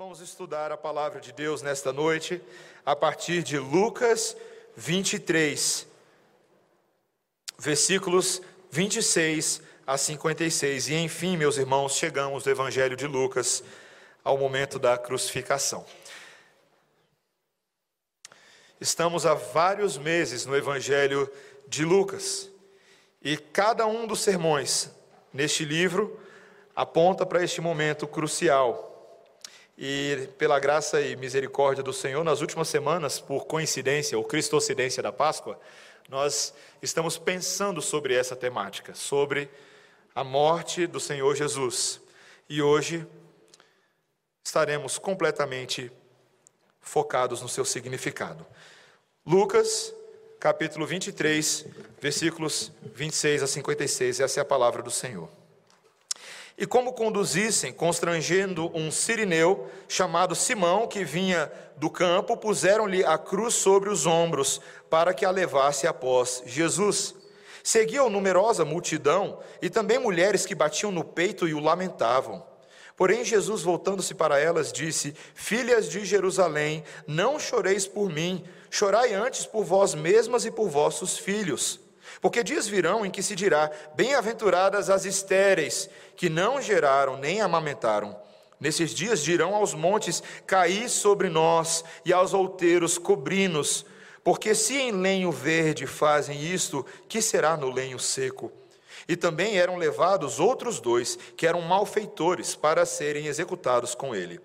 Vamos estudar a palavra de Deus nesta noite, a partir de Lucas 23, versículos 26 a 56. E enfim, meus irmãos, chegamos do Evangelho de Lucas ao momento da crucificação. Estamos há vários meses no Evangelho de Lucas, e cada um dos sermões neste livro aponta para este momento crucial e pela graça e misericórdia do Senhor, nas últimas semanas, por coincidência ou cristocidência da Páscoa, nós estamos pensando sobre essa temática, sobre a morte do Senhor Jesus. E hoje estaremos completamente focados no seu significado. Lucas, capítulo 23, versículos 26 a 56, essa é a palavra do Senhor. E como conduzissem, constrangendo um sirineu chamado Simão, que vinha do campo, puseram-lhe a cruz sobre os ombros, para que a levasse após Jesus. Seguiam numerosa multidão e também mulheres que batiam no peito e o lamentavam. Porém, Jesus, voltando-se para elas, disse: Filhas de Jerusalém, não choreis por mim, chorai antes por vós mesmas e por vossos filhos. Porque dias virão em que se dirá: Bem-aventuradas as estéreis, que não geraram nem amamentaram. Nesses dias dirão aos montes: Caí sobre nós, e aos outeiros: Cobri-nos. Porque se em lenho verde fazem isto, que será no lenho seco? E também eram levados outros dois, que eram malfeitores, para serem executados com ele.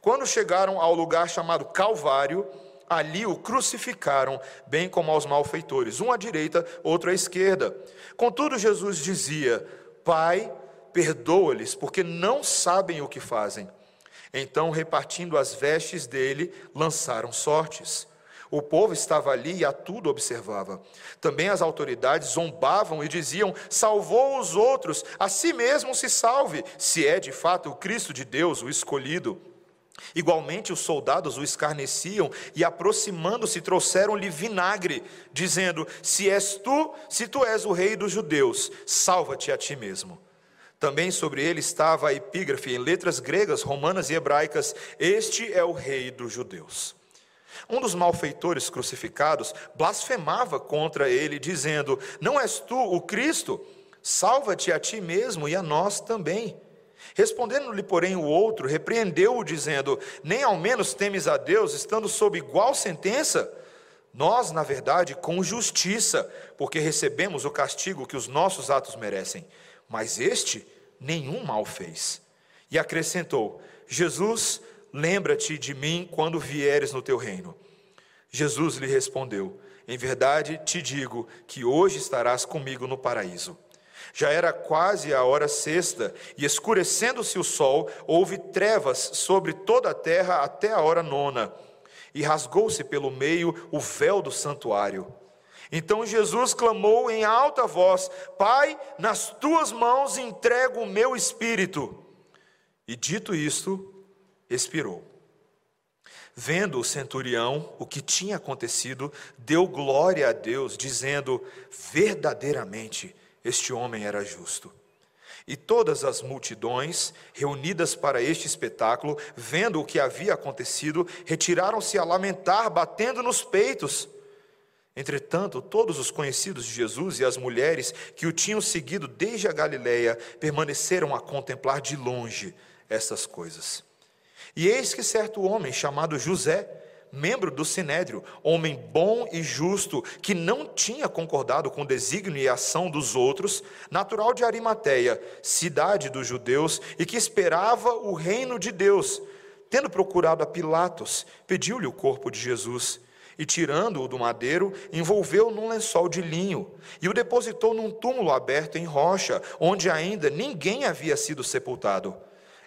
Quando chegaram ao lugar chamado Calvário, ali o crucificaram, bem como aos malfeitores, um à direita, outro à esquerda. Contudo, Jesus dizia: Pai, perdoa-lhes, porque não sabem o que fazem. Então, repartindo as vestes dele, lançaram sortes. O povo estava ali e a tudo observava. Também as autoridades zombavam e diziam: Salvou os outros, a si mesmo se salve, se é de fato o Cristo de Deus, o escolhido. Igualmente, os soldados o escarneciam e, aproximando-se, trouxeram-lhe vinagre, dizendo: Se és tu, se tu és o rei dos judeus, salva-te a ti mesmo. Também sobre ele estava a epígrafe em letras gregas, romanas e hebraicas: Este é o rei dos judeus. Um dos malfeitores crucificados blasfemava contra ele, dizendo: Não és tu o Cristo? Salva-te a ti mesmo e a nós também. Respondendo-lhe, porém, o outro, repreendeu-o, dizendo: Nem ao menos temes a Deus, estando sob igual sentença? Nós, na verdade, com justiça, porque recebemos o castigo que os nossos atos merecem. Mas este nenhum mal fez. E acrescentou: Jesus, lembra-te de mim quando vieres no teu reino. Jesus lhe respondeu: Em verdade te digo que hoje estarás comigo no paraíso. Já era quase a hora sexta, e escurecendo-se o sol, houve trevas sobre toda a terra até a hora nona, e rasgou-se pelo meio o véu do santuário. Então Jesus clamou em alta voz: Pai, nas tuas mãos entrego o meu espírito. E dito isto, expirou. Vendo o centurião o que tinha acontecido, deu glória a Deus, dizendo: Verdadeiramente, este homem era justo. E todas as multidões, reunidas para este espetáculo, vendo o que havia acontecido, retiraram-se a lamentar, batendo nos peitos. Entretanto, todos os conhecidos de Jesus e as mulheres que o tinham seguido desde a Galiléia permaneceram a contemplar de longe estas coisas. E eis que certo homem chamado José, membro do Sinédrio, homem bom e justo, que não tinha concordado com o desígnio e ação dos outros, natural de Arimateia, cidade dos judeus, e que esperava o reino de Deus, tendo procurado a Pilatos, pediu-lhe o corpo de Jesus. E tirando-o do madeiro, envolveu num lençol de linho e o depositou num túmulo aberto em rocha, onde ainda ninguém havia sido sepultado.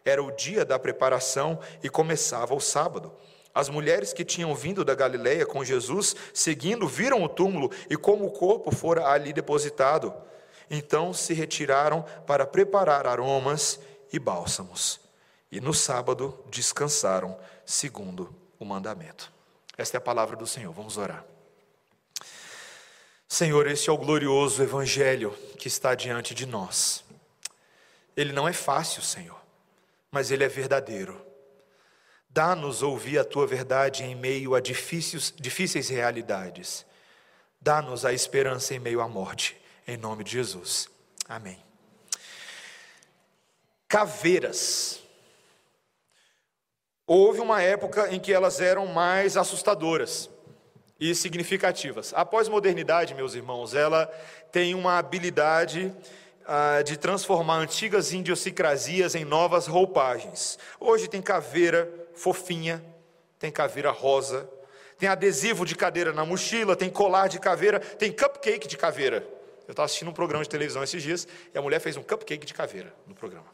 Era o dia da preparação e começava o sábado. As mulheres que tinham vindo da Galiléia com Jesus, seguindo, viram o túmulo e como o corpo fora ali depositado. Então se retiraram para preparar aromas e bálsamos. E no sábado descansaram, segundo o mandamento. Esta é a palavra do Senhor. Vamos orar. Senhor, este é o glorioso evangelho que está diante de nós. Ele não é fácil, Senhor, mas ele é verdadeiro. Dá-nos ouvir a tua verdade em meio a difíceis, difíceis realidades. Dá-nos a esperança em meio à morte. Em nome de Jesus. Amém. Caveiras. Houve uma época em que elas eram mais assustadoras e significativas. A pós-modernidade, meus irmãos, ela tem uma habilidade ah, de transformar antigas idiosincrasias em novas roupagens. Hoje tem caveira fofinha, tem caveira rosa, tem adesivo de cadeira na mochila, tem colar de caveira, tem cupcake de caveira. Eu estava assistindo um programa de televisão esses dias e a mulher fez um cupcake de caveira no programa.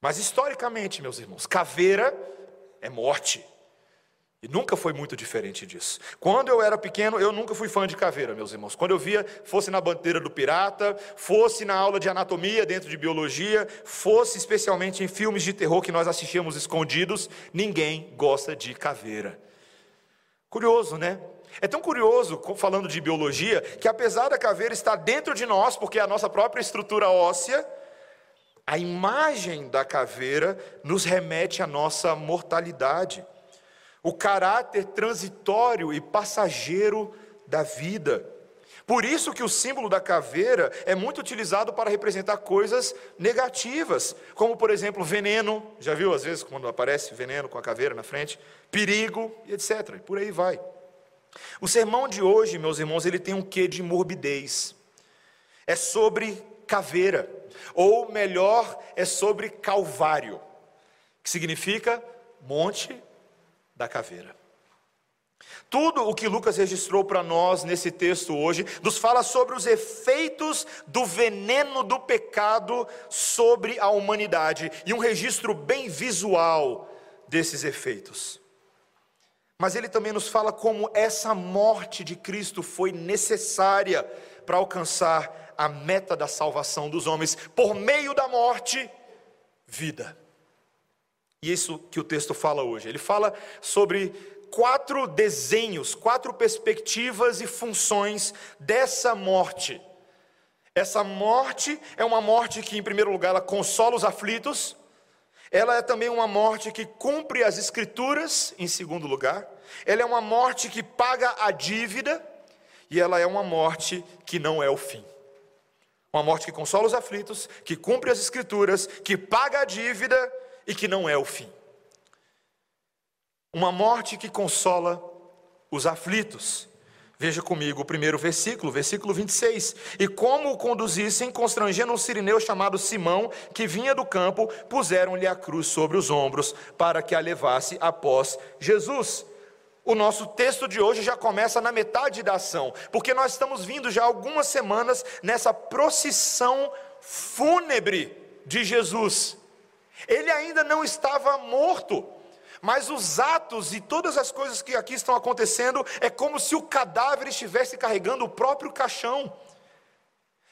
Mas historicamente, meus irmãos, caveira é morte. E nunca foi muito diferente disso. Quando eu era pequeno, eu nunca fui fã de caveira, meus irmãos. Quando eu via, fosse na bandeira do pirata, fosse na aula de anatomia dentro de biologia, fosse especialmente em filmes de terror que nós assistíamos escondidos, ninguém gosta de caveira. Curioso, né? É tão curioso, falando de biologia, que apesar da caveira estar dentro de nós, porque é a nossa própria estrutura óssea, a imagem da caveira nos remete à nossa mortalidade, o caráter transitório e passageiro da vida. Por isso que o símbolo da caveira é muito utilizado para representar coisas negativas, como por exemplo veneno, já viu às vezes quando aparece veneno com a caveira na frente, perigo e etc. E por aí vai. O sermão de hoje, meus irmãos, ele tem um quê de morbidez. É sobre caveira ou melhor, é sobre Calvário, que significa Monte da Caveira. Tudo o que Lucas registrou para nós nesse texto hoje nos fala sobre os efeitos do veneno do pecado sobre a humanidade e um registro bem visual desses efeitos. Mas ele também nos fala como essa morte de Cristo foi necessária para alcançar a meta da salvação dos homens, por meio da morte, vida. E isso que o texto fala hoje. Ele fala sobre quatro desenhos, quatro perspectivas e funções dessa morte. Essa morte é uma morte que, em primeiro lugar, ela consola os aflitos. Ela é também uma morte que cumpre as escrituras, em segundo lugar. Ela é uma morte que paga a dívida. E ela é uma morte que não é o fim. Uma morte que consola os aflitos, que cumpre as escrituras, que paga a dívida e que não é o fim. Uma morte que consola os aflitos. Veja comigo o primeiro versículo, versículo 26. E como o conduzissem, constrangendo um sirineu chamado Simão, que vinha do campo, puseram-lhe a cruz sobre os ombros, para que a levasse após Jesus. O nosso texto de hoje já começa na metade da ação, porque nós estamos vindo já algumas semanas nessa procissão fúnebre de Jesus. Ele ainda não estava morto, mas os atos e todas as coisas que aqui estão acontecendo é como se o cadáver estivesse carregando o próprio caixão.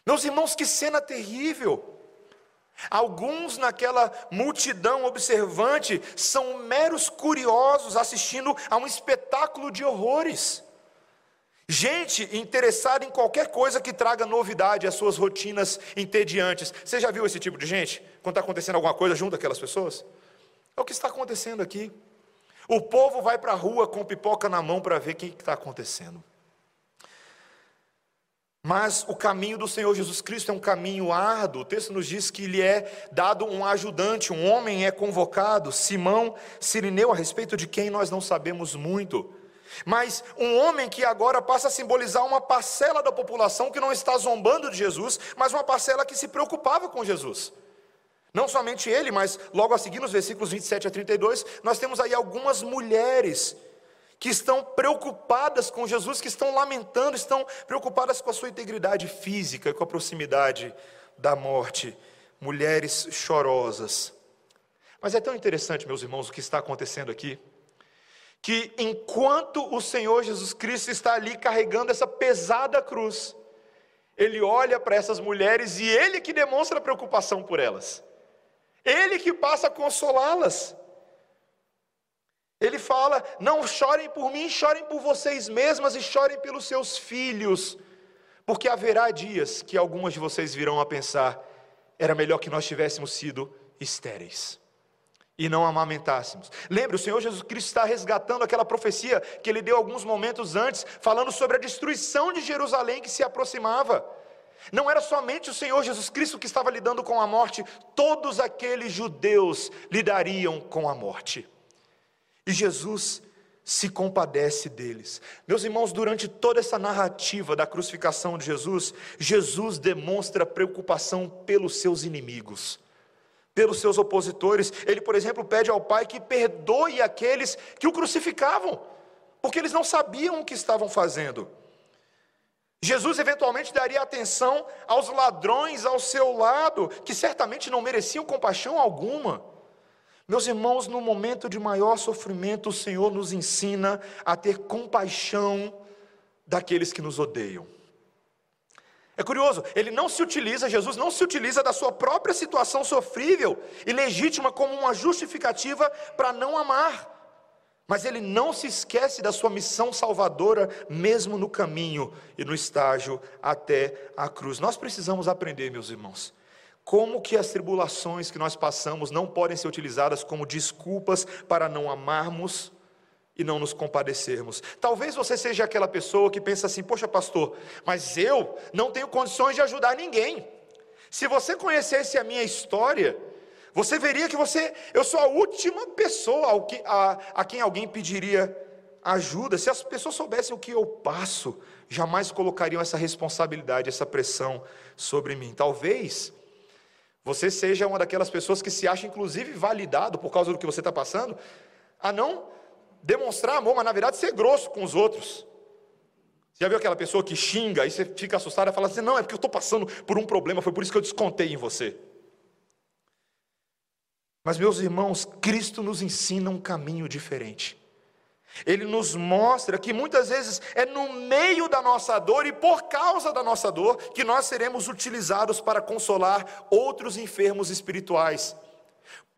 Meus irmãos, que cena terrível! Alguns naquela multidão observante são meros curiosos assistindo a um espetáculo de horrores. Gente interessada em qualquer coisa que traga novidade às suas rotinas entediantes. Você já viu esse tipo de gente? Quando está acontecendo alguma coisa junto àquelas pessoas? É o que está acontecendo aqui. O povo vai para a rua com pipoca na mão para ver o que está acontecendo. Mas o caminho do Senhor Jesus Cristo é um caminho árduo. O texto nos diz que lhe é dado um ajudante, um homem é convocado, Simão Sirineu, a respeito de quem nós não sabemos muito. Mas um homem que agora passa a simbolizar uma parcela da população que não está zombando de Jesus, mas uma parcela que se preocupava com Jesus. Não somente ele, mas logo a seguir, nos versículos 27 a 32, nós temos aí algumas mulheres que estão preocupadas com Jesus, que estão lamentando, estão preocupadas com a sua integridade física, com a proximidade da morte. Mulheres chorosas. Mas é tão interessante, meus irmãos, o que está acontecendo aqui, que enquanto o Senhor Jesus Cristo está ali carregando essa pesada cruz, ele olha para essas mulheres e ele que demonstra preocupação por elas. Ele que passa a consolá-las. Ele fala: não chorem por mim, chorem por vocês mesmas e chorem pelos seus filhos, porque haverá dias que algumas de vocês virão a pensar: era melhor que nós tivéssemos sido estéreis. E não amamentássemos. Lembre, o Senhor Jesus Cristo está resgatando aquela profecia que ele deu alguns momentos antes, falando sobre a destruição de Jerusalém que se aproximava. Não era somente o Senhor Jesus Cristo que estava lidando com a morte, todos aqueles judeus lidariam com a morte. E Jesus se compadece deles. Meus irmãos, durante toda essa narrativa da crucificação de Jesus, Jesus demonstra preocupação pelos seus inimigos pelos seus opositores. Ele, por exemplo, pede ao Pai que perdoe aqueles que o crucificavam, porque eles não sabiam o que estavam fazendo. Jesus eventualmente daria atenção aos ladrões ao seu lado, que certamente não mereciam compaixão alguma. Meus irmãos, no momento de maior sofrimento, o Senhor nos ensina a ter compaixão daqueles que nos odeiam. É curioso, ele não se utiliza, Jesus não se utiliza da sua própria situação sofrível e legítima como uma justificativa para não amar. Mas ele não se esquece da sua missão salvadora, mesmo no caminho e no estágio até a cruz. Nós precisamos aprender, meus irmãos, como que as tribulações que nós passamos não podem ser utilizadas como desculpas para não amarmos e não nos compadecermos. Talvez você seja aquela pessoa que pensa assim: poxa, pastor, mas eu não tenho condições de ajudar ninguém. Se você conhecesse a minha história, você veria que você, eu sou a última pessoa que, a, a quem alguém pediria ajuda. Se as pessoas soubessem o que eu passo, jamais colocariam essa responsabilidade, essa pressão sobre mim. Talvez você seja uma daquelas pessoas que se acha, inclusive, validado por causa do que você está passando, a não demonstrar amor, mas na verdade ser grosso com os outros. Você já viu aquela pessoa que xinga e você fica assustado e fala assim: não, é porque eu estou passando por um problema, foi por isso que eu descontei em você. Mas, meus irmãos, Cristo nos ensina um caminho diferente. Ele nos mostra que muitas vezes é no meio da nossa dor e por causa da nossa dor que nós seremos utilizados para consolar outros enfermos espirituais.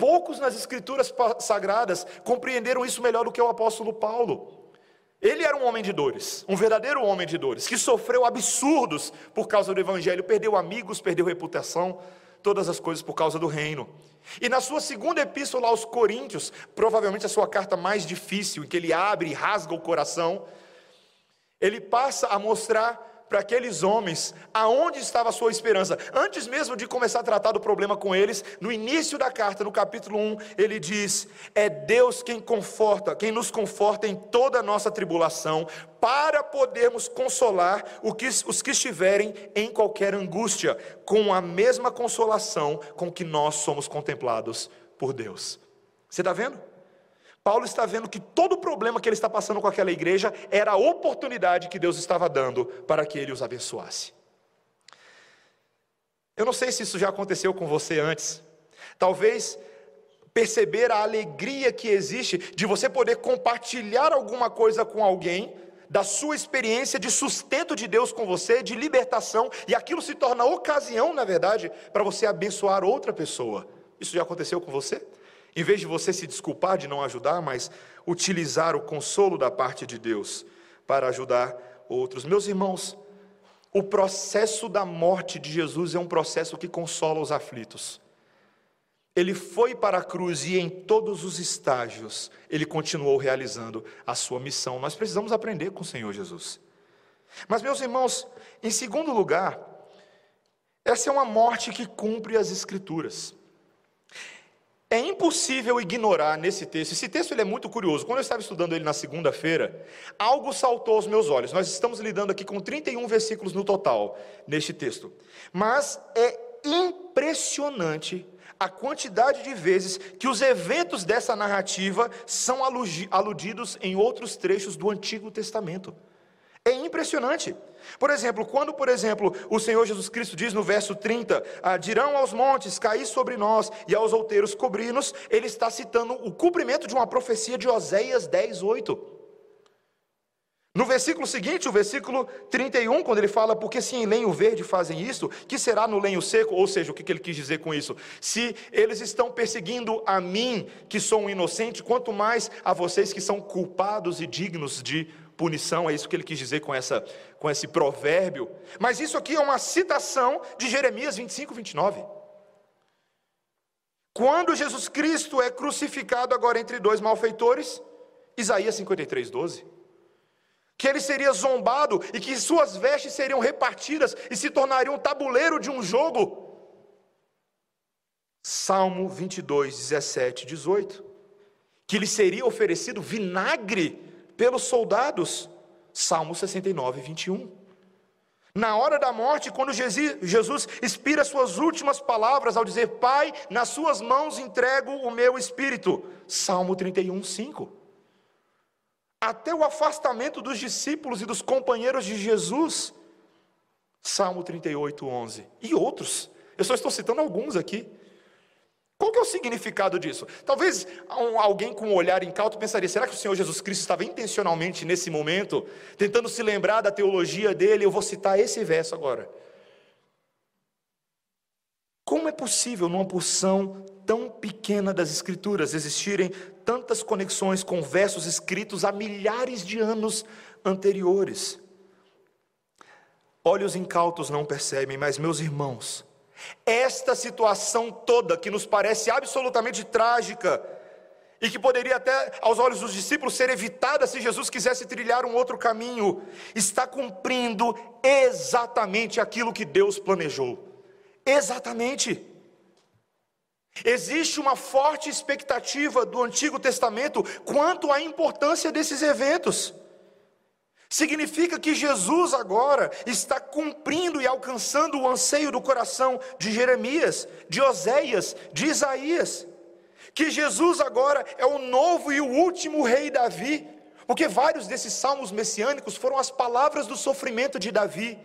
Poucos nas escrituras sagradas compreenderam isso melhor do que o apóstolo Paulo. Ele era um homem de dores, um verdadeiro homem de dores, que sofreu absurdos por causa do evangelho, perdeu amigos, perdeu reputação, todas as coisas por causa do reino. E na sua segunda epístola aos Coríntios, provavelmente a sua carta mais difícil, em que ele abre e rasga o coração, ele passa a mostrar para aqueles homens aonde estava a sua esperança. Antes mesmo de começar a tratar do problema com eles, no início da carta, no capítulo 1, ele diz: É Deus quem conforta, quem nos conforta em toda a nossa tribulação, para podermos consolar os que estiverem em qualquer angústia, com a mesma consolação com que nós somos contemplados por Deus. Você está vendo? Paulo está vendo que todo o problema que ele está passando com aquela igreja era a oportunidade que Deus estava dando para que ele os abençoasse. Eu não sei se isso já aconteceu com você antes. Talvez perceber a alegria que existe de você poder compartilhar alguma coisa com alguém, da sua experiência de sustento de Deus com você, de libertação, e aquilo se torna ocasião, na verdade, para você abençoar outra pessoa. Isso já aconteceu com você? Em vez de você se desculpar de não ajudar, mas utilizar o consolo da parte de Deus para ajudar outros. Meus irmãos, o processo da morte de Jesus é um processo que consola os aflitos. Ele foi para a cruz e em todos os estágios ele continuou realizando a sua missão. Nós precisamos aprender com o Senhor Jesus. Mas, meus irmãos, em segundo lugar, essa é uma morte que cumpre as Escrituras. É impossível ignorar nesse texto. Esse texto ele é muito curioso. Quando eu estava estudando ele na segunda-feira, algo saltou aos meus olhos. Nós estamos lidando aqui com 31 versículos no total neste texto. Mas é impressionante a quantidade de vezes que os eventos dessa narrativa são aludidos em outros trechos do Antigo Testamento. É impressionante. Por exemplo, quando, por exemplo, o Senhor Jesus Cristo diz no verso 30, ah, dirão aos montes, cair sobre nós, e aos outeiros cobrir-nos, ele está citando o cumprimento de uma profecia de Oséias 10, 8. No versículo seguinte, o versículo 31, quando ele fala, porque se em lenho verde fazem isso, que será no lenho seco? Ou seja, o que ele quis dizer com isso? Se eles estão perseguindo a mim, que sou um inocente, quanto mais a vocês que são culpados e dignos de punição, é isso que ele quis dizer com, essa, com esse provérbio. Mas isso aqui é uma citação de Jeremias 25, 29. Quando Jesus Cristo é crucificado agora entre dois malfeitores, Isaías 53, 12. Que ele seria zombado e que suas vestes seriam repartidas e se tornariam um tabuleiro de um jogo. Salmo 22, 17, 18. Que lhe seria oferecido vinagre pelos soldados. Salmo 69, 21. Na hora da morte, quando Jesus expira suas últimas palavras ao dizer: Pai, nas suas mãos entrego o meu espírito. Salmo 31, 5. Até o afastamento dos discípulos e dos companheiros de Jesus. Salmo 38, 11. E outros. Eu só estou citando alguns aqui. Qual que é o significado disso? Talvez alguém com um olhar incauto pensaria: será que o Senhor Jesus Cristo estava intencionalmente nesse momento, tentando se lembrar da teologia dele? Eu vou citar esse verso agora. Como é possível, numa porção tão pequena das Escrituras, existirem tantas conexões com versos escritos há milhares de anos anteriores? Olhos incautos não percebem, mas meus irmãos, esta situação toda, que nos parece absolutamente trágica, e que poderia até, aos olhos dos discípulos, ser evitada se Jesus quisesse trilhar um outro caminho, está cumprindo exatamente aquilo que Deus planejou. Exatamente. Existe uma forte expectativa do Antigo Testamento quanto à importância desses eventos. Significa que Jesus agora está cumprindo e alcançando o anseio do coração de Jeremias, de Oséias, de Isaías. Que Jesus agora é o novo e o último rei Davi, porque vários desses salmos messiânicos foram as palavras do sofrimento de Davi.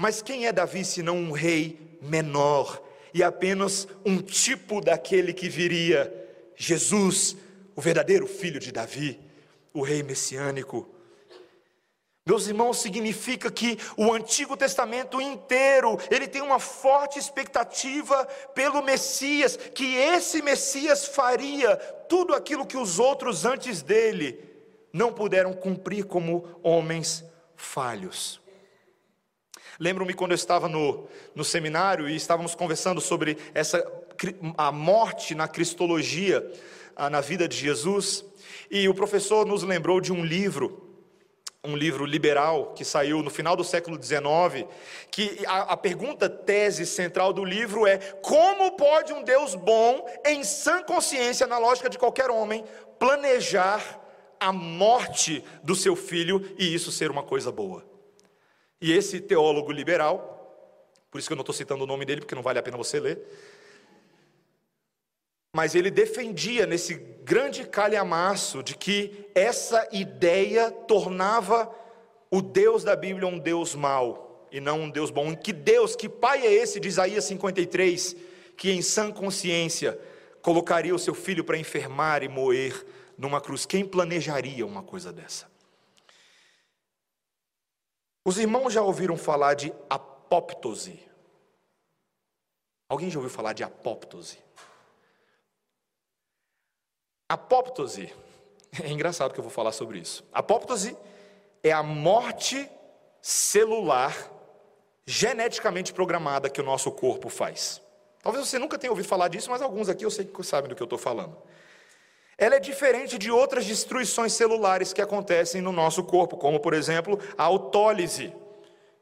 Mas quem é Davi senão um rei menor e apenas um tipo daquele que viria? Jesus, o verdadeiro filho de Davi, o rei messiânico. Meus irmãos, significa que o Antigo Testamento inteiro, ele tem uma forte expectativa pelo Messias, que esse Messias faria tudo aquilo que os outros antes dele não puderam cumprir como homens falhos. Lembro-me quando eu estava no, no seminário e estávamos conversando sobre essa a morte na cristologia, na vida de Jesus, e o professor nos lembrou de um livro um livro liberal que saiu no final do século XIX, que a, a, pergunta tese central do livro é: como pode um Deus bom, em sã consciência, na lógica de qualquer homem, planejar a morte do seu filho e isso ser uma coisa boa? E esse teólogo liberal, por isso que eu não estou citando o nome dele, porque não vale a pena você ler, mas ele defendia nesse grande calhamaço de que essa ideia tornava o Deus da Bíblia um Deus mau e não um Deus bom. Que Deus, que Pai é esse de Isaías 53, que em sã consciência colocaria o seu filho para enfermar e moer numa cruz? Quem planejaria uma coisa dessa? Os irmãos já ouviram falar de apóptose? Alguém já ouviu falar de apóptose? Apóptose. É engraçado que eu vou falar sobre isso. Apóptose é a morte celular geneticamente programada que o nosso corpo faz. Talvez você nunca tenha ouvido falar disso, mas alguns aqui eu sei que sabem do que eu estou falando. Ela é diferente de outras destruições celulares que acontecem no nosso corpo, como por exemplo a autólise,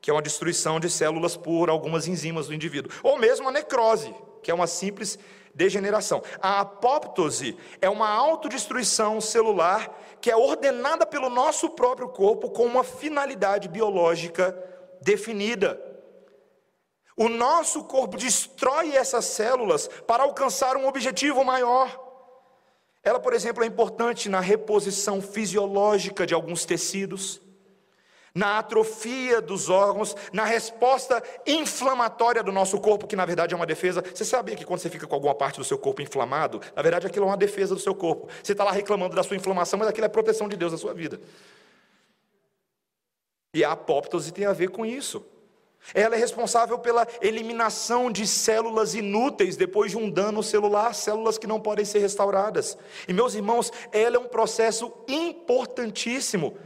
que é uma destruição de células por algumas enzimas do indivíduo, ou mesmo a necrose, que é uma simples degeneração. A apoptose é uma autodestruição celular que é ordenada pelo nosso próprio corpo com uma finalidade biológica definida. O nosso corpo destrói essas células para alcançar um objetivo maior. Ela, por exemplo, é importante na reposição fisiológica de alguns tecidos na atrofia dos órgãos, na resposta inflamatória do nosso corpo, que na verdade é uma defesa. Você sabia que quando você fica com alguma parte do seu corpo inflamado, na verdade aquilo é uma defesa do seu corpo. Você está lá reclamando da sua inflamação, mas aquilo é proteção de Deus na sua vida. E a apóptose tem a ver com isso. Ela é responsável pela eliminação de células inúteis depois de um dano celular, células que não podem ser restauradas. E meus irmãos, ela é um processo importantíssimo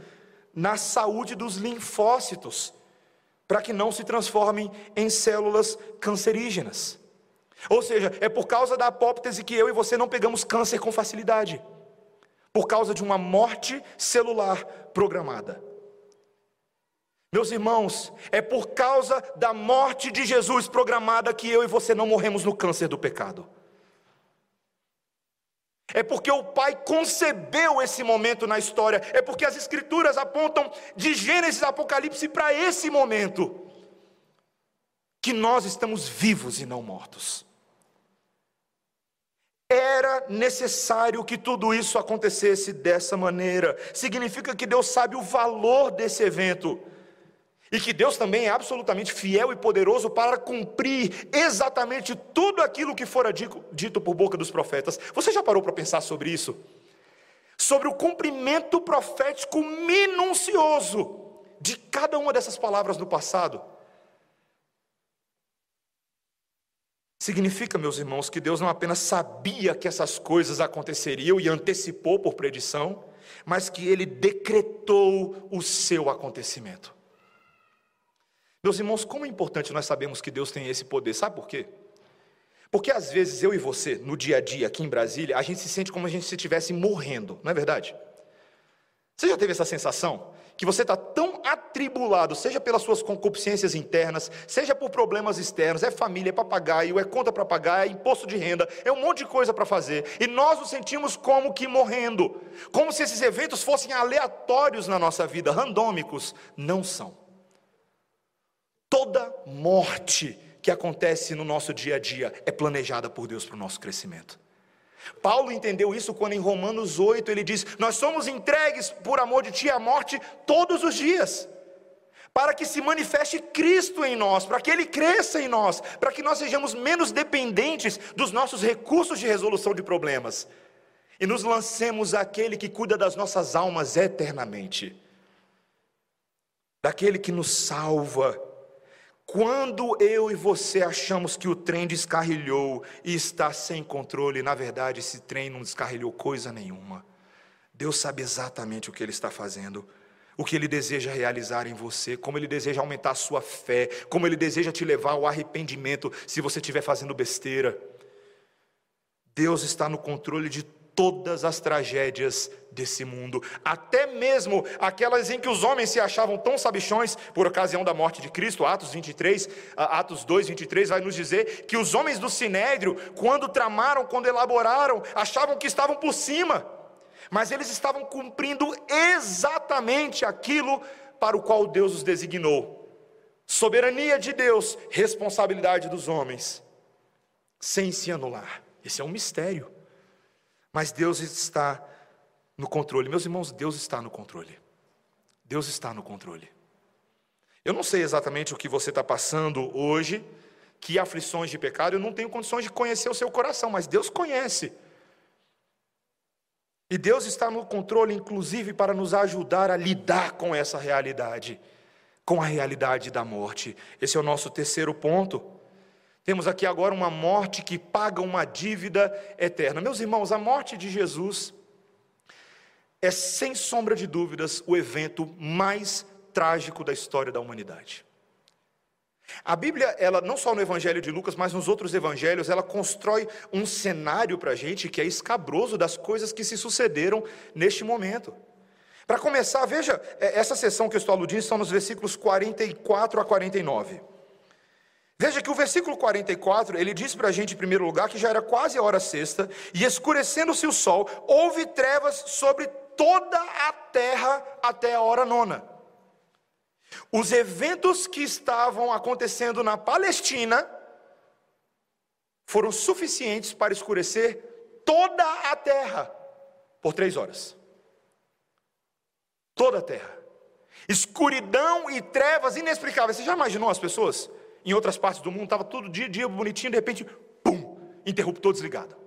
na saúde dos linfócitos, para que não se transformem em células cancerígenas. Ou seja, é por causa da apóptese que eu e você não pegamos câncer com facilidade. Por causa de uma morte celular programada. Meus irmãos, é por causa da morte de Jesus programada que eu e você não morremos no câncer do pecado. É porque o Pai concebeu esse momento na história, é porque as Escrituras apontam de Gênesis a Apocalipse para esse momento, que nós estamos vivos e não mortos. Era necessário que tudo isso acontecesse dessa maneira, significa que Deus sabe o valor desse evento. E que Deus também é absolutamente fiel e poderoso para cumprir exatamente tudo aquilo que fora dito por boca dos profetas. Você já parou para pensar sobre isso? Sobre o cumprimento profético minucioso de cada uma dessas palavras do passado. Significa, meus irmãos, que Deus não apenas sabia que essas coisas aconteceriam e antecipou por predição, mas que ele decretou o seu acontecimento. Meus irmãos, como é importante nós sabemos que Deus tem esse poder, sabe por quê? Porque às vezes eu e você, no dia a dia aqui em Brasília, a gente se sente como a gente se estivesse morrendo, não é verdade? Você já teve essa sensação? Que você está tão atribulado, seja pelas suas concupiscências internas, seja por problemas externos, é família, é papagaio, é conta para pagar, é imposto de renda, é um monte de coisa para fazer, e nós nos sentimos como que morrendo, como se esses eventos fossem aleatórios na nossa vida, randômicos. Não são. Toda morte que acontece no nosso dia a dia é planejada por Deus para o nosso crescimento. Paulo entendeu isso quando em Romanos 8 ele diz: Nós somos entregues por amor de Ti à morte todos os dias, para que se manifeste Cristo em nós, para que Ele cresça em nós, para que nós sejamos menos dependentes dos nossos recursos de resolução de problemas e nos lancemos àquele que cuida das nossas almas eternamente, daquele que nos salva quando eu e você achamos que o trem descarrilhou e está sem controle, na verdade esse trem não descarrilhou coisa nenhuma. Deus sabe exatamente o que Ele está fazendo, o que Ele deseja realizar em você, como Ele deseja aumentar a sua fé, como Ele deseja te levar ao arrependimento se você estiver fazendo besteira. Deus está no controle de todas as tragédias desse mundo, até mesmo aquelas em que os homens se achavam tão sabichões por ocasião da morte de Cristo, Atos 23, Atos 2, 23 vai nos dizer que os homens do Sinédrio, quando tramaram, quando elaboraram, achavam que estavam por cima, mas eles estavam cumprindo exatamente aquilo para o qual Deus os designou. Soberania de Deus, responsabilidade dos homens, sem se anular. Esse é um mistério. Mas Deus está no controle. Meus irmãos, Deus está no controle. Deus está no controle. Eu não sei exatamente o que você está passando hoje, que aflições de pecado, eu não tenho condições de conhecer o seu coração, mas Deus conhece. E Deus está no controle, inclusive, para nos ajudar a lidar com essa realidade, com a realidade da morte. Esse é o nosso terceiro ponto. Temos aqui agora uma morte que paga uma dívida eterna. Meus irmãos, a morte de Jesus é, sem sombra de dúvidas, o evento mais trágico da história da humanidade. A Bíblia, ela não só no Evangelho de Lucas, mas nos outros evangelhos, ela constrói um cenário para a gente que é escabroso das coisas que se sucederam neste momento. Para começar, veja, é, essa sessão que eu estou aludindo estão nos versículos 44 a 49. Veja que o versículo 44, ele diz para a gente, em primeiro lugar, que já era quase a hora sexta, e escurecendo-se o sol, houve trevas sobre toda a terra até a hora nona. Os eventos que estavam acontecendo na Palestina foram suficientes para escurecer toda a terra por três horas. Toda a terra. Escuridão e trevas inexplicáveis. Você já imaginou as pessoas? Em outras partes do mundo, estava todo dia, dia bonitinho, de repente, pum, interruptor desligado.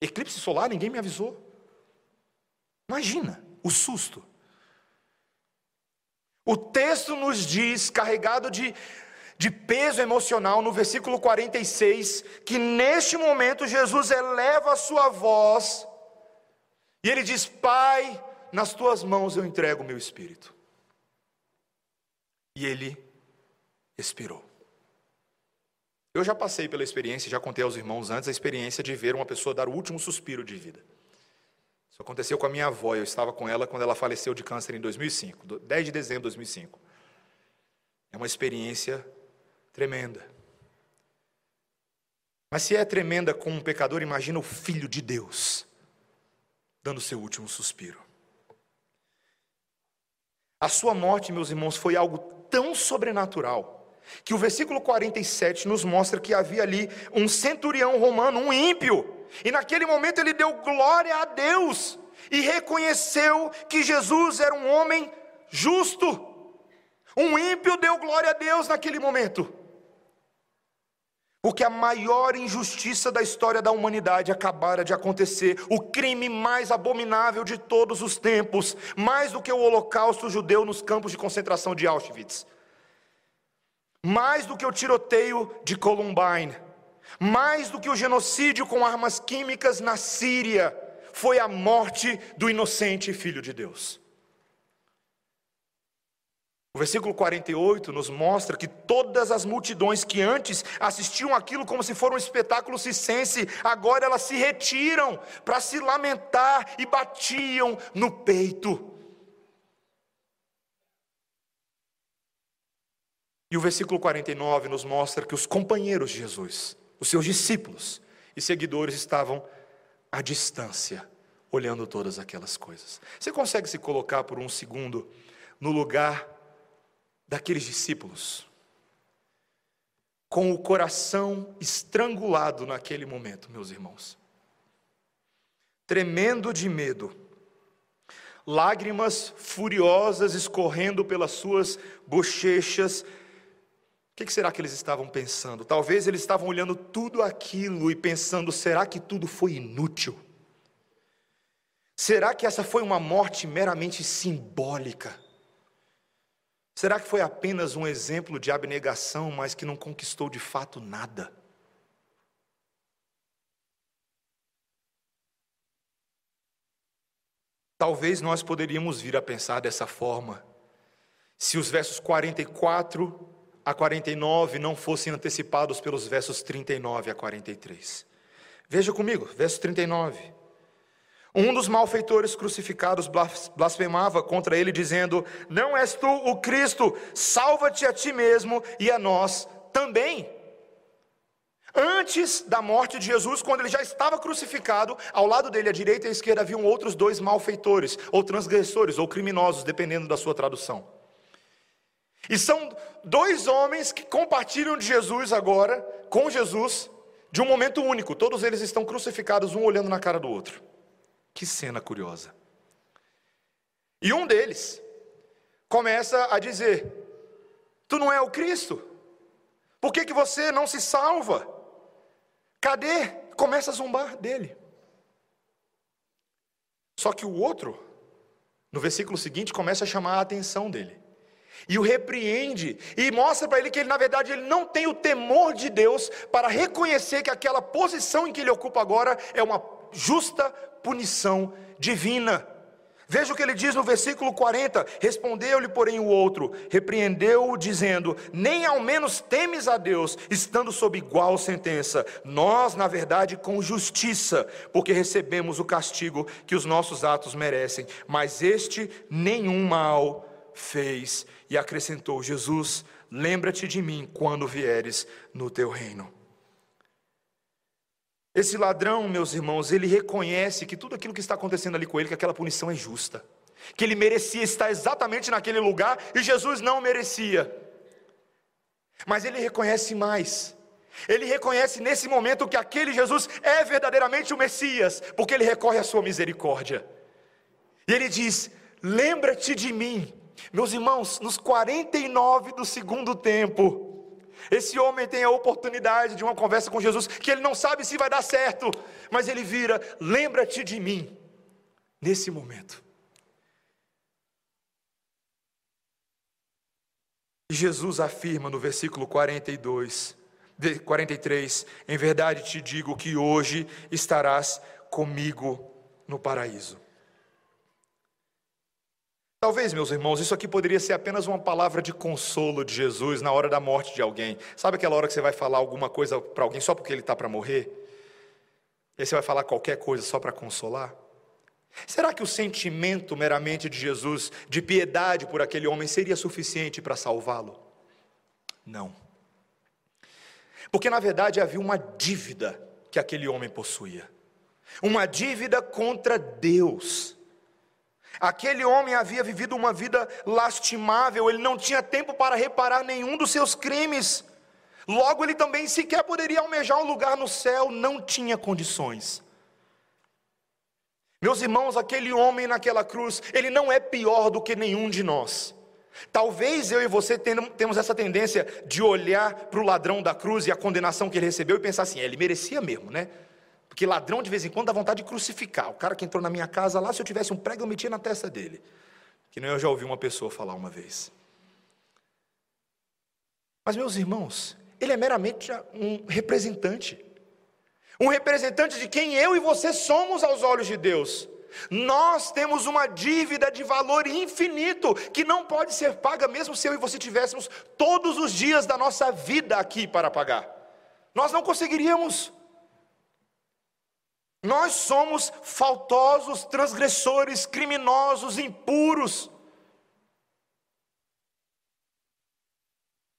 Eclipse solar, ninguém me avisou. Imagina o susto. O texto nos diz, carregado de, de peso emocional, no versículo 46, que neste momento Jesus eleva a sua voz e ele diz: Pai, nas tuas mãos eu entrego o meu espírito. E ele expirou. Eu já passei pela experiência, já contei aos irmãos antes, a experiência de ver uma pessoa dar o último suspiro de vida. Isso aconteceu com a minha avó, eu estava com ela quando ela faleceu de câncer em 2005, 10 de dezembro de 2005. É uma experiência tremenda. Mas se é tremenda com um pecador, imagina o Filho de Deus dando seu último suspiro. A sua morte, meus irmãos, foi algo tão sobrenatural que o versículo 47 nos mostra que havia ali um centurião romano, um ímpio, e naquele momento ele deu glória a Deus e reconheceu que Jesus era um homem justo. Um ímpio deu glória a Deus naquele momento. Porque a maior injustiça da história da humanidade acabara de acontecer, o crime mais abominável de todos os tempos, mais do que o holocausto judeu nos campos de concentração de Auschwitz mais do que o tiroteio de Columbine, mais do que o genocídio com armas químicas na Síria, foi a morte do inocente Filho de Deus. O versículo 48 nos mostra que todas as multidões que antes assistiam aquilo como se fosse um espetáculo cisense, agora elas se retiram para se lamentar e batiam no peito. E o versículo 49 nos mostra que os companheiros de Jesus, os seus discípulos e seguidores estavam à distância, olhando todas aquelas coisas. Você consegue se colocar por um segundo no lugar daqueles discípulos? Com o coração estrangulado naquele momento, meus irmãos. Tremendo de medo, lágrimas furiosas escorrendo pelas suas bochechas, o que será que eles estavam pensando? Talvez eles estavam olhando tudo aquilo e pensando: será que tudo foi inútil? Será que essa foi uma morte meramente simbólica? Será que foi apenas um exemplo de abnegação, mas que não conquistou de fato nada? Talvez nós poderíamos vir a pensar dessa forma, se os versos 44 a 49 não fossem antecipados pelos versos 39 a 43. Veja comigo, verso 39. Um dos malfeitores crucificados blasfemava contra ele, dizendo: Não és tu o Cristo, salva-te a ti mesmo e a nós também. Antes da morte de Jesus, quando ele já estava crucificado, ao lado dele, à direita e à esquerda, haviam outros dois malfeitores, ou transgressores, ou criminosos, dependendo da sua tradução. E são dois homens que compartilham de Jesus agora, com Jesus, de um momento único. Todos eles estão crucificados, um olhando na cara do outro. Que cena curiosa. E um deles começa a dizer: Tu não é o Cristo? Por que, que você não se salva? Cadê? Começa a zombar dele. Só que o outro, no versículo seguinte, começa a chamar a atenção dele e o repreende e mostra para ele que ele na verdade ele não tem o temor de Deus para reconhecer que aquela posição em que ele ocupa agora é uma justa punição divina. Veja o que ele diz no versículo 40: Respondeu-lhe, porém, o outro, repreendeu-o, dizendo: Nem ao menos temes a Deus, estando sob igual sentença. Nós, na verdade, com justiça, porque recebemos o castigo que os nossos atos merecem, mas este nenhum mal fez e acrescentou: Jesus, lembra-te de mim quando vieres no teu reino. Esse ladrão, meus irmãos, ele reconhece que tudo aquilo que está acontecendo ali com ele, que aquela punição é justa, que ele merecia estar exatamente naquele lugar e Jesus não merecia. Mas ele reconhece mais. Ele reconhece nesse momento que aquele Jesus é verdadeiramente o Messias, porque ele recorre à sua misericórdia. E ele diz: Lembra-te de mim meus irmãos, nos 49 do segundo tempo, esse homem tem a oportunidade de uma conversa com Jesus que ele não sabe se vai dar certo, mas ele vira: lembra-te de mim, nesse momento. E Jesus afirma no versículo 42, 43: Em verdade te digo que hoje estarás comigo no paraíso. Talvez, meus irmãos, isso aqui poderia ser apenas uma palavra de consolo de Jesus na hora da morte de alguém. Sabe aquela hora que você vai falar alguma coisa para alguém só porque ele está para morrer? E aí você vai falar qualquer coisa só para consolar? Será que o sentimento meramente de Jesus, de piedade por aquele homem, seria suficiente para salvá-lo? Não. Porque na verdade havia uma dívida que aquele homem possuía uma dívida contra Deus. Aquele homem havia vivido uma vida lastimável, ele não tinha tempo para reparar nenhum dos seus crimes. Logo, ele também sequer poderia almejar um lugar no céu, não tinha condições. Meus irmãos, aquele homem naquela cruz, ele não é pior do que nenhum de nós. Talvez eu e você temos essa tendência de olhar para o ladrão da cruz e a condenação que ele recebeu e pensar assim: é, ele merecia mesmo, né? Porque ladrão de vez em quando dá vontade de crucificar. O cara que entrou na minha casa lá, se eu tivesse um prego, eu metia na testa dele. Que nem eu já ouvi uma pessoa falar uma vez. Mas, meus irmãos, ele é meramente um representante. Um representante de quem eu e você somos aos olhos de Deus. Nós temos uma dívida de valor infinito que não pode ser paga, mesmo se eu e você tivéssemos todos os dias da nossa vida aqui para pagar. Nós não conseguiríamos. Nós somos faltosos, transgressores, criminosos, impuros.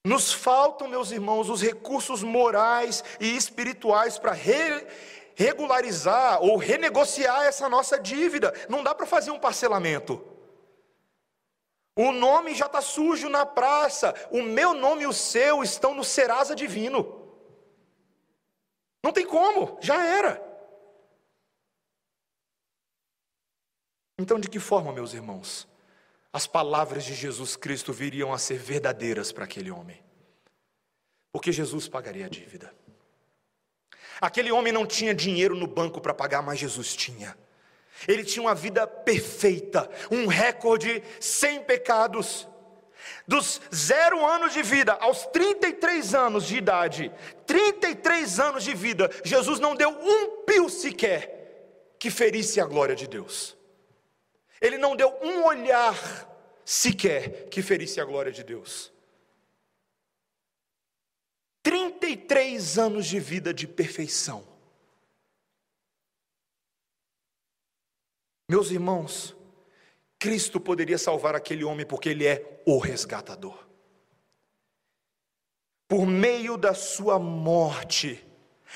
Nos faltam, meus irmãos, os recursos morais e espirituais para re regularizar ou renegociar essa nossa dívida. Não dá para fazer um parcelamento. O nome já está sujo na praça. O meu nome e o seu estão no Serasa Divino. Não tem como, já era. Então, de que forma, meus irmãos, as palavras de Jesus Cristo viriam a ser verdadeiras para aquele homem? Porque Jesus pagaria a dívida. Aquele homem não tinha dinheiro no banco para pagar, mas Jesus tinha. Ele tinha uma vida perfeita, um recorde sem pecados. Dos zero anos de vida aos 33 anos de idade, 33 anos de vida, Jesus não deu um pio sequer que ferisse a glória de Deus. Ele não deu um olhar sequer que ferisse a glória de Deus. 33 anos de vida de perfeição. Meus irmãos, Cristo poderia salvar aquele homem porque ele é o resgatador. Por meio da sua morte,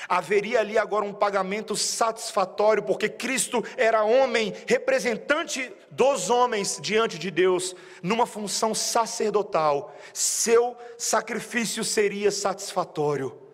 Haveria ali agora um pagamento satisfatório, porque Cristo era homem, representante dos homens diante de Deus, numa função sacerdotal. Seu sacrifício seria satisfatório.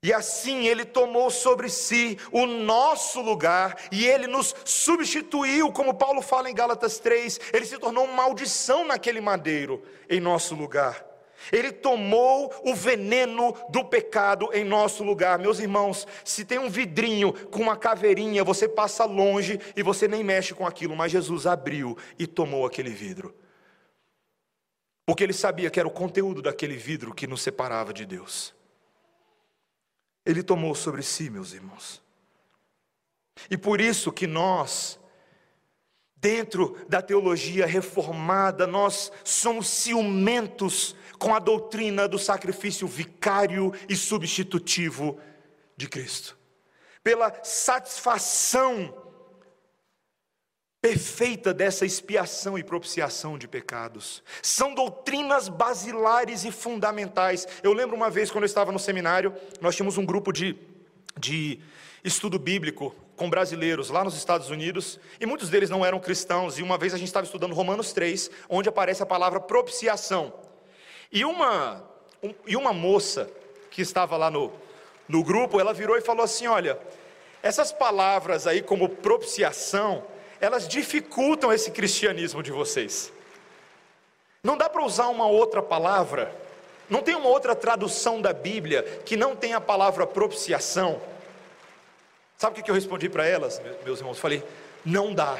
E assim ele tomou sobre si o nosso lugar e ele nos substituiu, como Paulo fala em Gálatas 3, ele se tornou maldição naquele madeiro em nosso lugar. Ele tomou o veneno do pecado em nosso lugar. Meus irmãos, se tem um vidrinho com uma caveirinha, você passa longe e você nem mexe com aquilo, mas Jesus abriu e tomou aquele vidro. Porque ele sabia que era o conteúdo daquele vidro que nos separava de Deus. Ele tomou sobre si, meus irmãos. E por isso que nós Dentro da teologia reformada, nós somos ciumentos com a doutrina do sacrifício vicário e substitutivo de Cristo. Pela satisfação perfeita dessa expiação e propiciação de pecados. São doutrinas basilares e fundamentais. Eu lembro uma vez, quando eu estava no seminário, nós tínhamos um grupo de, de estudo bíblico com brasileiros lá nos Estados Unidos, e muitos deles não eram cristãos, e uma vez a gente estava estudando Romanos 3, onde aparece a palavra propiciação. E uma, um, e uma moça que estava lá no, no grupo, ela virou e falou assim: Olha, essas palavras aí, como propiciação, elas dificultam esse cristianismo de vocês. Não dá para usar uma outra palavra, não tem uma outra tradução da Bíblia que não tenha a palavra propiciação. Sabe o que eu respondi para elas, meus irmãos? Falei: não dá,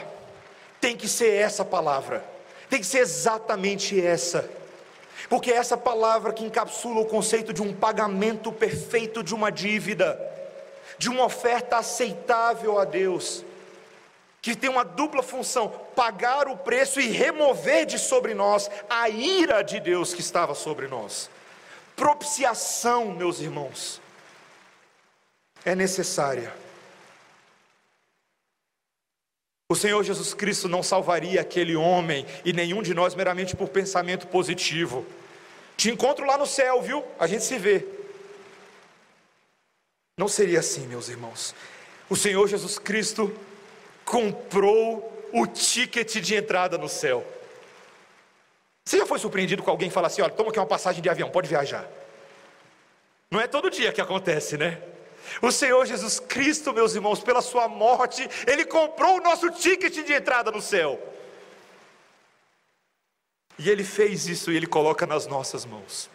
tem que ser essa palavra, tem que ser exatamente essa, porque é essa palavra que encapsula o conceito de um pagamento perfeito de uma dívida, de uma oferta aceitável a Deus. que tem uma dupla função: pagar o preço e remover de sobre nós a ira de Deus que estava sobre nós. Propiciação, meus irmãos, é necessária. O Senhor Jesus Cristo não salvaria aquele homem e nenhum de nós meramente por pensamento positivo. Te encontro lá no céu, viu? A gente se vê. Não seria assim, meus irmãos. O Senhor Jesus Cristo comprou o ticket de entrada no céu. Você já foi surpreendido com alguém que fala assim: olha, toma aqui uma passagem de avião, pode viajar. Não é todo dia que acontece, né? O Senhor Jesus Cristo, meus irmãos, pela Sua morte, Ele comprou o nosso ticket de entrada no céu. E Ele fez isso e Ele coloca nas nossas mãos.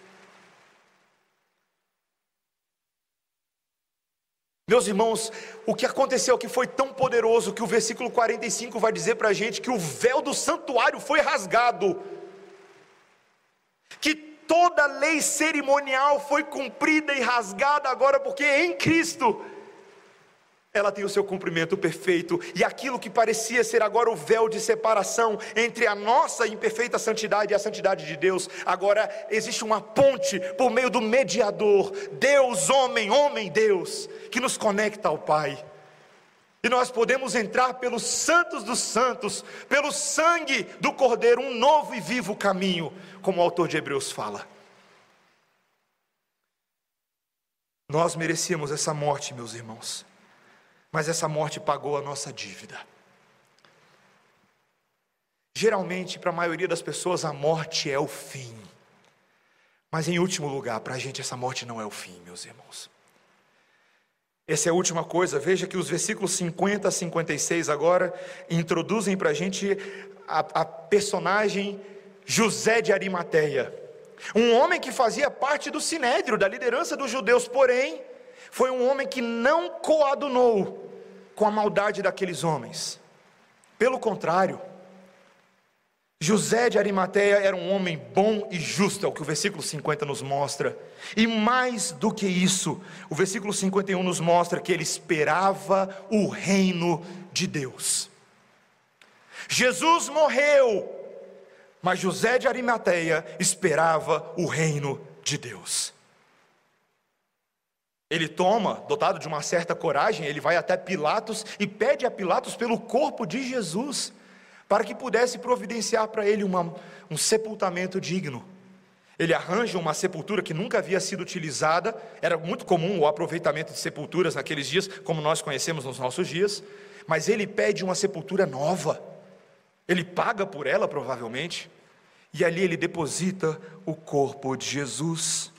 Meus irmãos, o que aconteceu que foi tão poderoso que o versículo 45 vai dizer para a gente que o véu do santuário foi rasgado, que toda lei cerimonial foi cumprida e rasgada agora, porque em Cristo ela tem o seu cumprimento perfeito, e aquilo que parecia ser agora o véu de separação entre a nossa imperfeita santidade e a santidade de Deus, agora existe uma ponte por meio do mediador, Deus, homem, homem, Deus, que nos conecta ao Pai. E nós podemos entrar pelos santos dos santos, pelo sangue do Cordeiro, um novo e vivo caminho, como o autor de Hebreus fala. Nós merecíamos essa morte, meus irmãos, mas essa morte pagou a nossa dívida. Geralmente, para a maioria das pessoas, a morte é o fim. Mas, em último lugar, para a gente, essa morte não é o fim, meus irmãos. Essa é a última coisa, veja que os versículos 50 a 56 agora introduzem para a gente a personagem José de Arimateia. Um homem que fazia parte do sinédrio, da liderança dos judeus, porém, foi um homem que não coadunou com a maldade daqueles homens. Pelo contrário, José de Arimateia era um homem bom e justo, é o que o versículo 50 nos mostra. E mais do que isso, o versículo 51 nos mostra que ele esperava o reino de Deus. Jesus morreu mas José de Arimateia esperava o reino de Deus. Ele toma, dotado de uma certa coragem, ele vai até Pilatos e pede a Pilatos pelo corpo de Jesus, para que pudesse providenciar para ele uma, um sepultamento digno. Ele arranja uma sepultura que nunca havia sido utilizada, era muito comum o aproveitamento de sepulturas naqueles dias, como nós conhecemos nos nossos dias, mas ele pede uma sepultura nova. Ele paga por ela, provavelmente, e ali ele deposita o corpo de Jesus.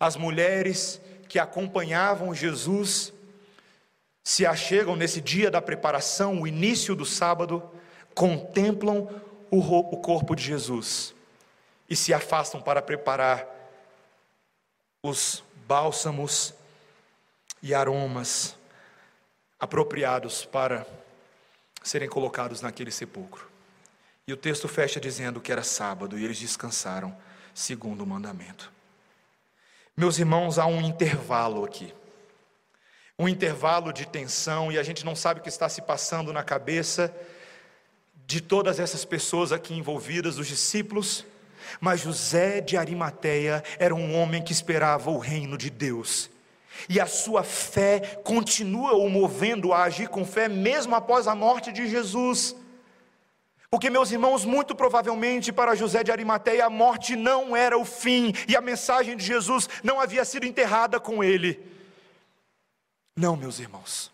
As mulheres que acompanhavam Jesus se achegam nesse dia da preparação, o início do sábado, contemplam o corpo de Jesus e se afastam para preparar os bálsamos e aromas apropriados para serem colocados naquele sepulcro. E o texto fecha dizendo que era sábado e eles descansaram, segundo o mandamento. Meus irmãos, há um intervalo aqui. Um intervalo de tensão e a gente não sabe o que está se passando na cabeça de todas essas pessoas aqui envolvidas, os discípulos. Mas José de Arimateia era um homem que esperava o reino de Deus. E a sua fé continua o movendo a agir com fé mesmo após a morte de Jesus. Porque, meus irmãos, muito provavelmente para José de Arimateia a morte não era o fim e a mensagem de Jesus não havia sido enterrada com ele. Não, meus irmãos.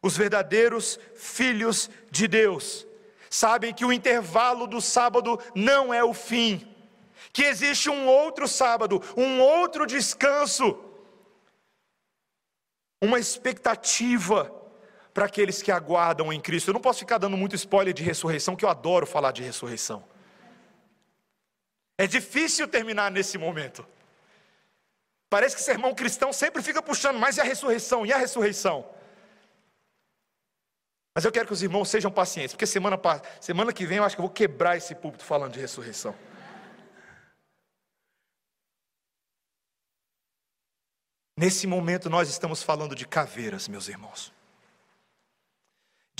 Os verdadeiros filhos de Deus sabem que o intervalo do sábado não é o fim, que existe um outro sábado, um outro descanso, uma expectativa para aqueles que aguardam em Cristo. Eu não posso ficar dando muito spoiler de ressurreição, que eu adoro falar de ressurreição. É difícil terminar nesse momento. Parece que sermão cristão sempre fica puxando, mas e a ressurreição? E a ressurreição? Mas eu quero que os irmãos sejam pacientes, porque semana, semana que vem eu acho que eu vou quebrar esse púlpito falando de ressurreição. Nesse momento nós estamos falando de caveiras, meus irmãos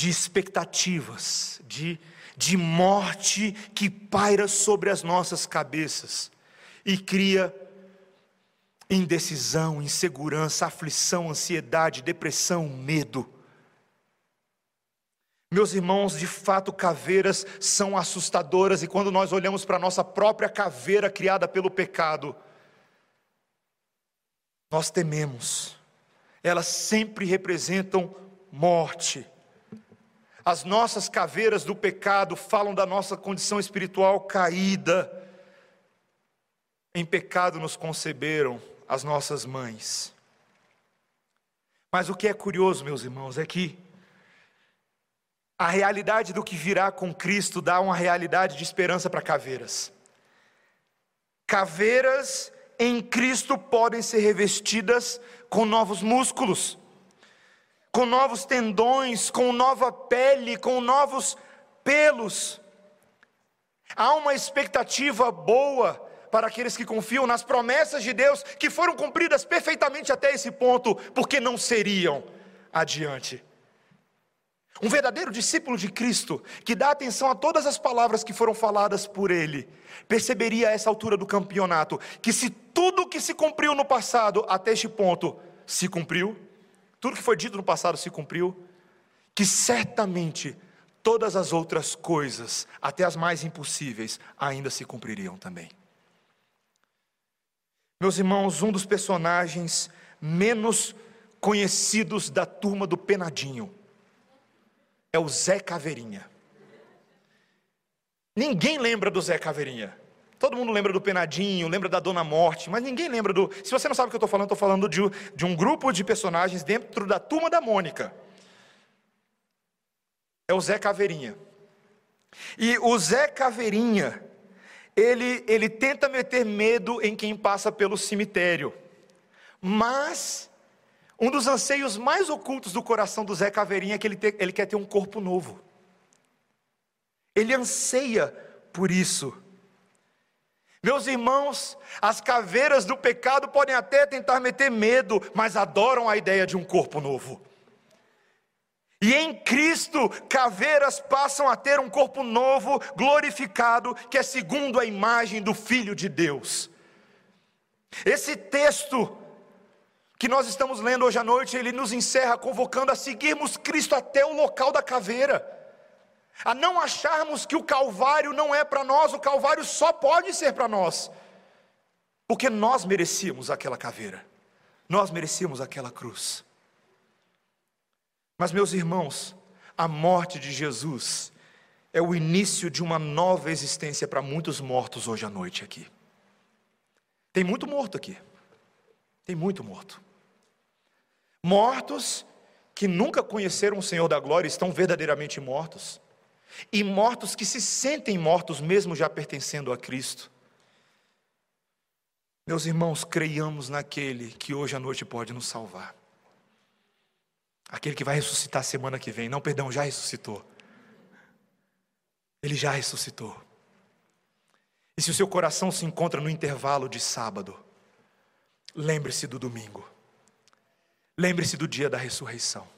de expectativas, de, de morte que paira sobre as nossas cabeças e cria indecisão, insegurança, aflição, ansiedade, depressão, medo. Meus irmãos, de fato, caveiras são assustadoras, e quando nós olhamos para a nossa própria caveira criada pelo pecado, nós tememos, elas sempre representam morte. As nossas caveiras do pecado falam da nossa condição espiritual caída. Em pecado nos conceberam as nossas mães. Mas o que é curioso, meus irmãos, é que a realidade do que virá com Cristo dá uma realidade de esperança para caveiras. Caveiras em Cristo podem ser revestidas com novos músculos, com novos tendões, com nova pele, com novos pelos. Há uma expectativa boa para aqueles que confiam nas promessas de Deus que foram cumpridas perfeitamente até esse ponto, porque não seriam adiante. Um verdadeiro discípulo de Cristo, que dá atenção a todas as palavras que foram faladas por ele, perceberia a essa altura do campeonato que se tudo que se cumpriu no passado até este ponto se cumpriu, tudo que foi dito no passado se cumpriu, que certamente todas as outras coisas, até as mais impossíveis, ainda se cumpririam também. Meus irmãos, um dos personagens menos conhecidos da turma do Penadinho é o Zé Caveirinha. Ninguém lembra do Zé Caveirinha. Todo mundo lembra do Penadinho, lembra da Dona Morte, mas ninguém lembra do. Se você não sabe o que eu estou falando, estou falando de, de um grupo de personagens dentro da turma da Mônica. É o Zé Caveirinha. E o Zé Caveirinha, ele, ele tenta meter medo em quem passa pelo cemitério. Mas um dos anseios mais ocultos do coração do Zé Caveirinha é que ele, te, ele quer ter um corpo novo. Ele anseia por isso. Meus irmãos, as caveiras do pecado podem até tentar meter medo, mas adoram a ideia de um corpo novo. E em Cristo, caveiras passam a ter um corpo novo, glorificado, que é segundo a imagem do Filho de Deus. Esse texto que nós estamos lendo hoje à noite, ele nos encerra convocando a seguirmos Cristo até o local da caveira a não acharmos que o Calvário não é para nós, o Calvário só pode ser para nós, porque nós merecíamos aquela caveira, nós merecíamos aquela cruz. Mas, meus irmãos, a morte de Jesus é o início de uma nova existência para muitos mortos hoje à noite aqui. Tem muito morto aqui, tem muito morto. Mortos que nunca conheceram o Senhor da glória estão verdadeiramente mortos e mortos que se sentem mortos mesmo já pertencendo a Cristo. Meus irmãos, creiamos naquele que hoje à noite pode nos salvar. Aquele que vai ressuscitar semana que vem. Não, perdão, já ressuscitou. Ele já ressuscitou. E se o seu coração se encontra no intervalo de sábado, lembre-se do domingo. Lembre-se do dia da ressurreição.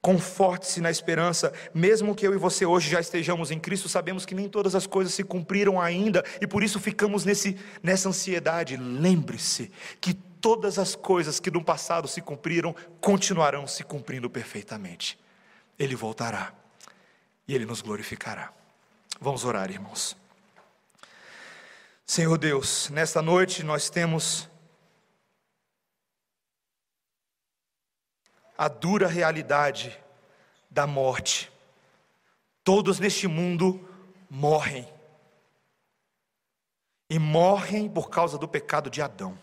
Conforte-se na esperança, mesmo que eu e você hoje já estejamos em Cristo, sabemos que nem todas as coisas se cumpriram ainda e por isso ficamos nesse, nessa ansiedade. Lembre-se que todas as coisas que no passado se cumpriram continuarão se cumprindo perfeitamente. Ele voltará e ele nos glorificará. Vamos orar, irmãos. Senhor Deus, nesta noite nós temos a dura realidade da morte. Todos neste mundo morrem. E morrem por causa do pecado de Adão.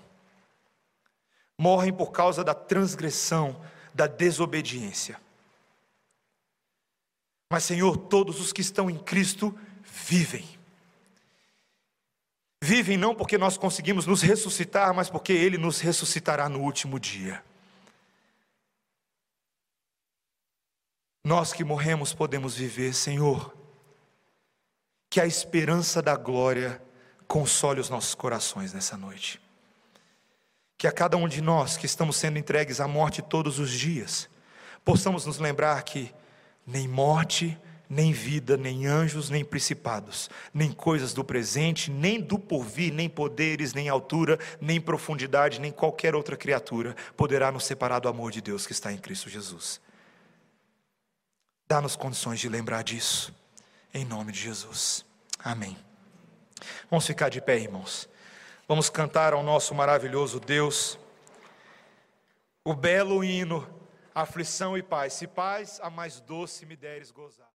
Morrem por causa da transgressão, da desobediência. Mas, Senhor, todos os que estão em Cristo vivem. Vivem não porque nós conseguimos nos ressuscitar, mas porque Ele nos ressuscitará no último dia. Nós que morremos podemos viver, Senhor. Que a esperança da glória console os nossos corações nessa noite. Que a cada um de nós que estamos sendo entregues à morte todos os dias, possamos nos lembrar que nem morte, nem vida, nem anjos, nem principados, nem coisas do presente, nem do porvir, nem poderes, nem altura, nem profundidade, nem qualquer outra criatura poderá nos separar do amor de Deus que está em Cristo Jesus. Dá-nos condições de lembrar disso, em nome de Jesus. Amém. Vamos ficar de pé, irmãos. Vamos cantar ao nosso maravilhoso Deus o belo hino, aflição e paz. Se paz a mais doce me deres gozar.